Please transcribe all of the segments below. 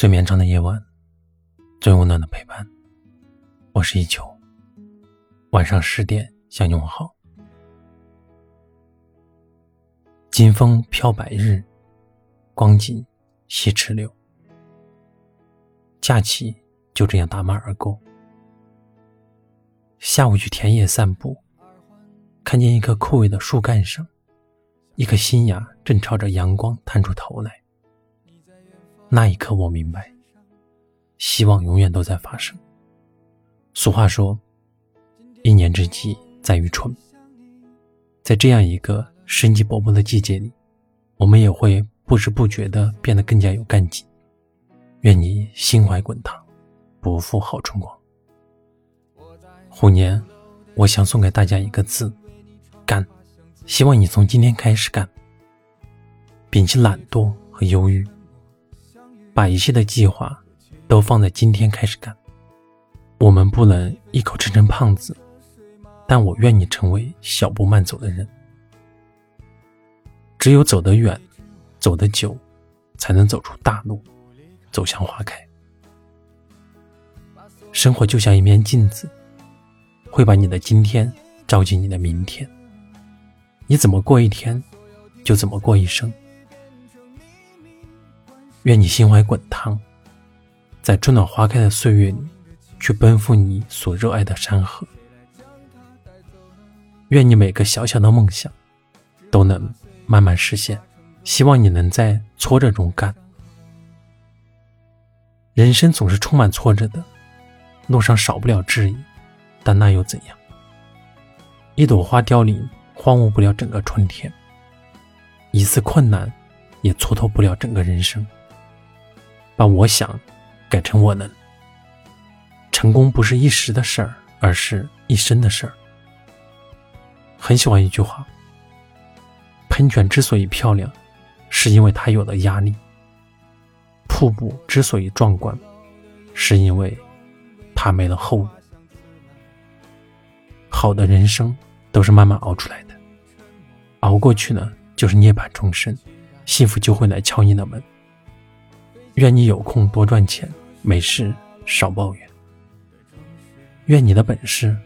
最绵长的夜晚，最温暖的陪伴。我是一秋。晚上十点向你问好。金风飘白日，光景西池柳。假期就这样打马而过。下午去田野散步，看见一棵枯萎的树干上，一颗新芽正朝着阳光探出头来。那一刻，我明白，希望永远都在发生。俗话说：“一年之计在于春。”在这样一个生机勃勃的季节里，我们也会不知不觉地变得更加有干劲。愿你心怀滚烫，不负好春光。虎年，我想送给大家一个字：干。希望你从今天开始干，摒弃懒惰和忧郁。把一切的计划都放在今天开始干。我们不能一口吃成胖子，但我愿你成为小步慢走的人。只有走得远，走得久，才能走出大路，走向花开。生活就像一面镜子，会把你的今天照进你的明天。你怎么过一天，就怎么过一生。愿你心怀滚烫，在春暖花开的岁月里，去奔赴你所热爱的山河。愿你每个小小的梦想都能慢慢实现。希望你能在挫折中干。人生总是充满挫折的，路上少不了质疑，但那又怎样？一朵花凋零，荒芜不了整个春天；一次困难，也蹉跎不了整个人生。把我想改成我能。成功不是一时的事儿，而是一生的事儿。很喜欢一句话：喷泉之所以漂亮，是因为它有了压力；瀑布之所以壮观，是因为它没了后路。好的人生都是慢慢熬出来的，熬过去呢，就是涅槃重生，幸福就会来敲你的门。愿你有空多赚钱，没事少抱怨。愿你的本事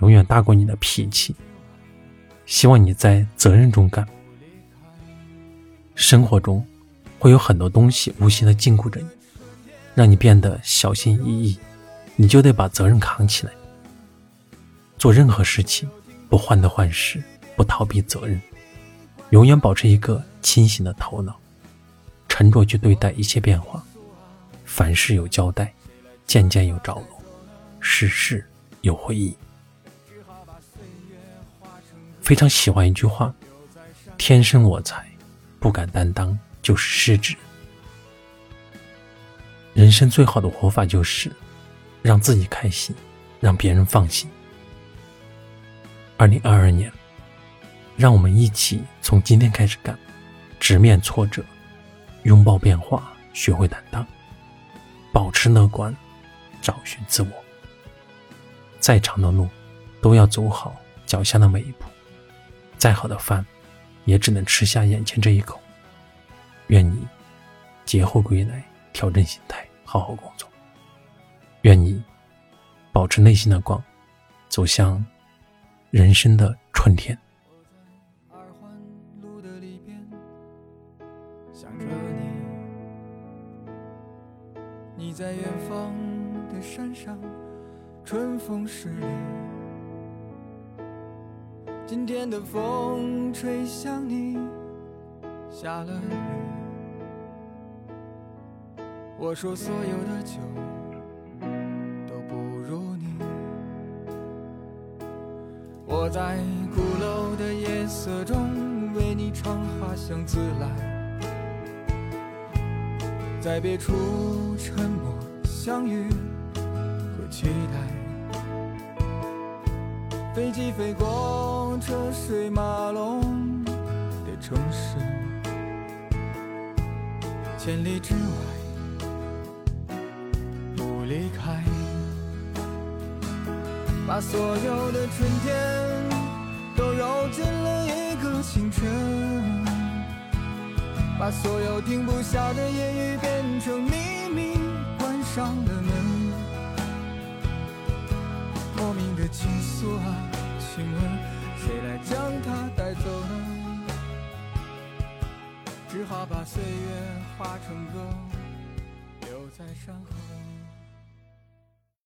永远大过你的脾气。希望你在责任中干。生活中会有很多东西无形的禁锢着你，让你变得小心翼翼，你就得把责任扛起来。做任何事情不患得患失，不逃避责任，永远保持一个清醒的头脑。沉着去对待一切变化，凡事有交代，件件有着落，事事有回忆。非常喜欢一句话：“天生我材，不敢担当就是失职。”人生最好的活法就是让自己开心，让别人放心。二零二二年，让我们一起从今天开始干，直面挫折。拥抱变化，学会担当，保持乐观，找寻自我。再长的路，都要走好脚下的每一步；再好的饭，也只能吃下眼前这一口。愿你节后归来，调整心态，好好工作。愿你保持内心的光，走向人生的春天。你在远方的山上，春风十里。今天的风吹向你，下了雨。我说所有的酒都不如你。我在鼓楼的夜色中为你唱花香自来。在别处沉默相遇和期待，飞机飞过车水马龙的城市，千里之外不离开，把所有的春天都揉进了一个清晨。把所有停不下的言成秘密关上了门，莫名的情愫啊，请问谁来将它带走呢？只好把岁月化成歌，留在山河。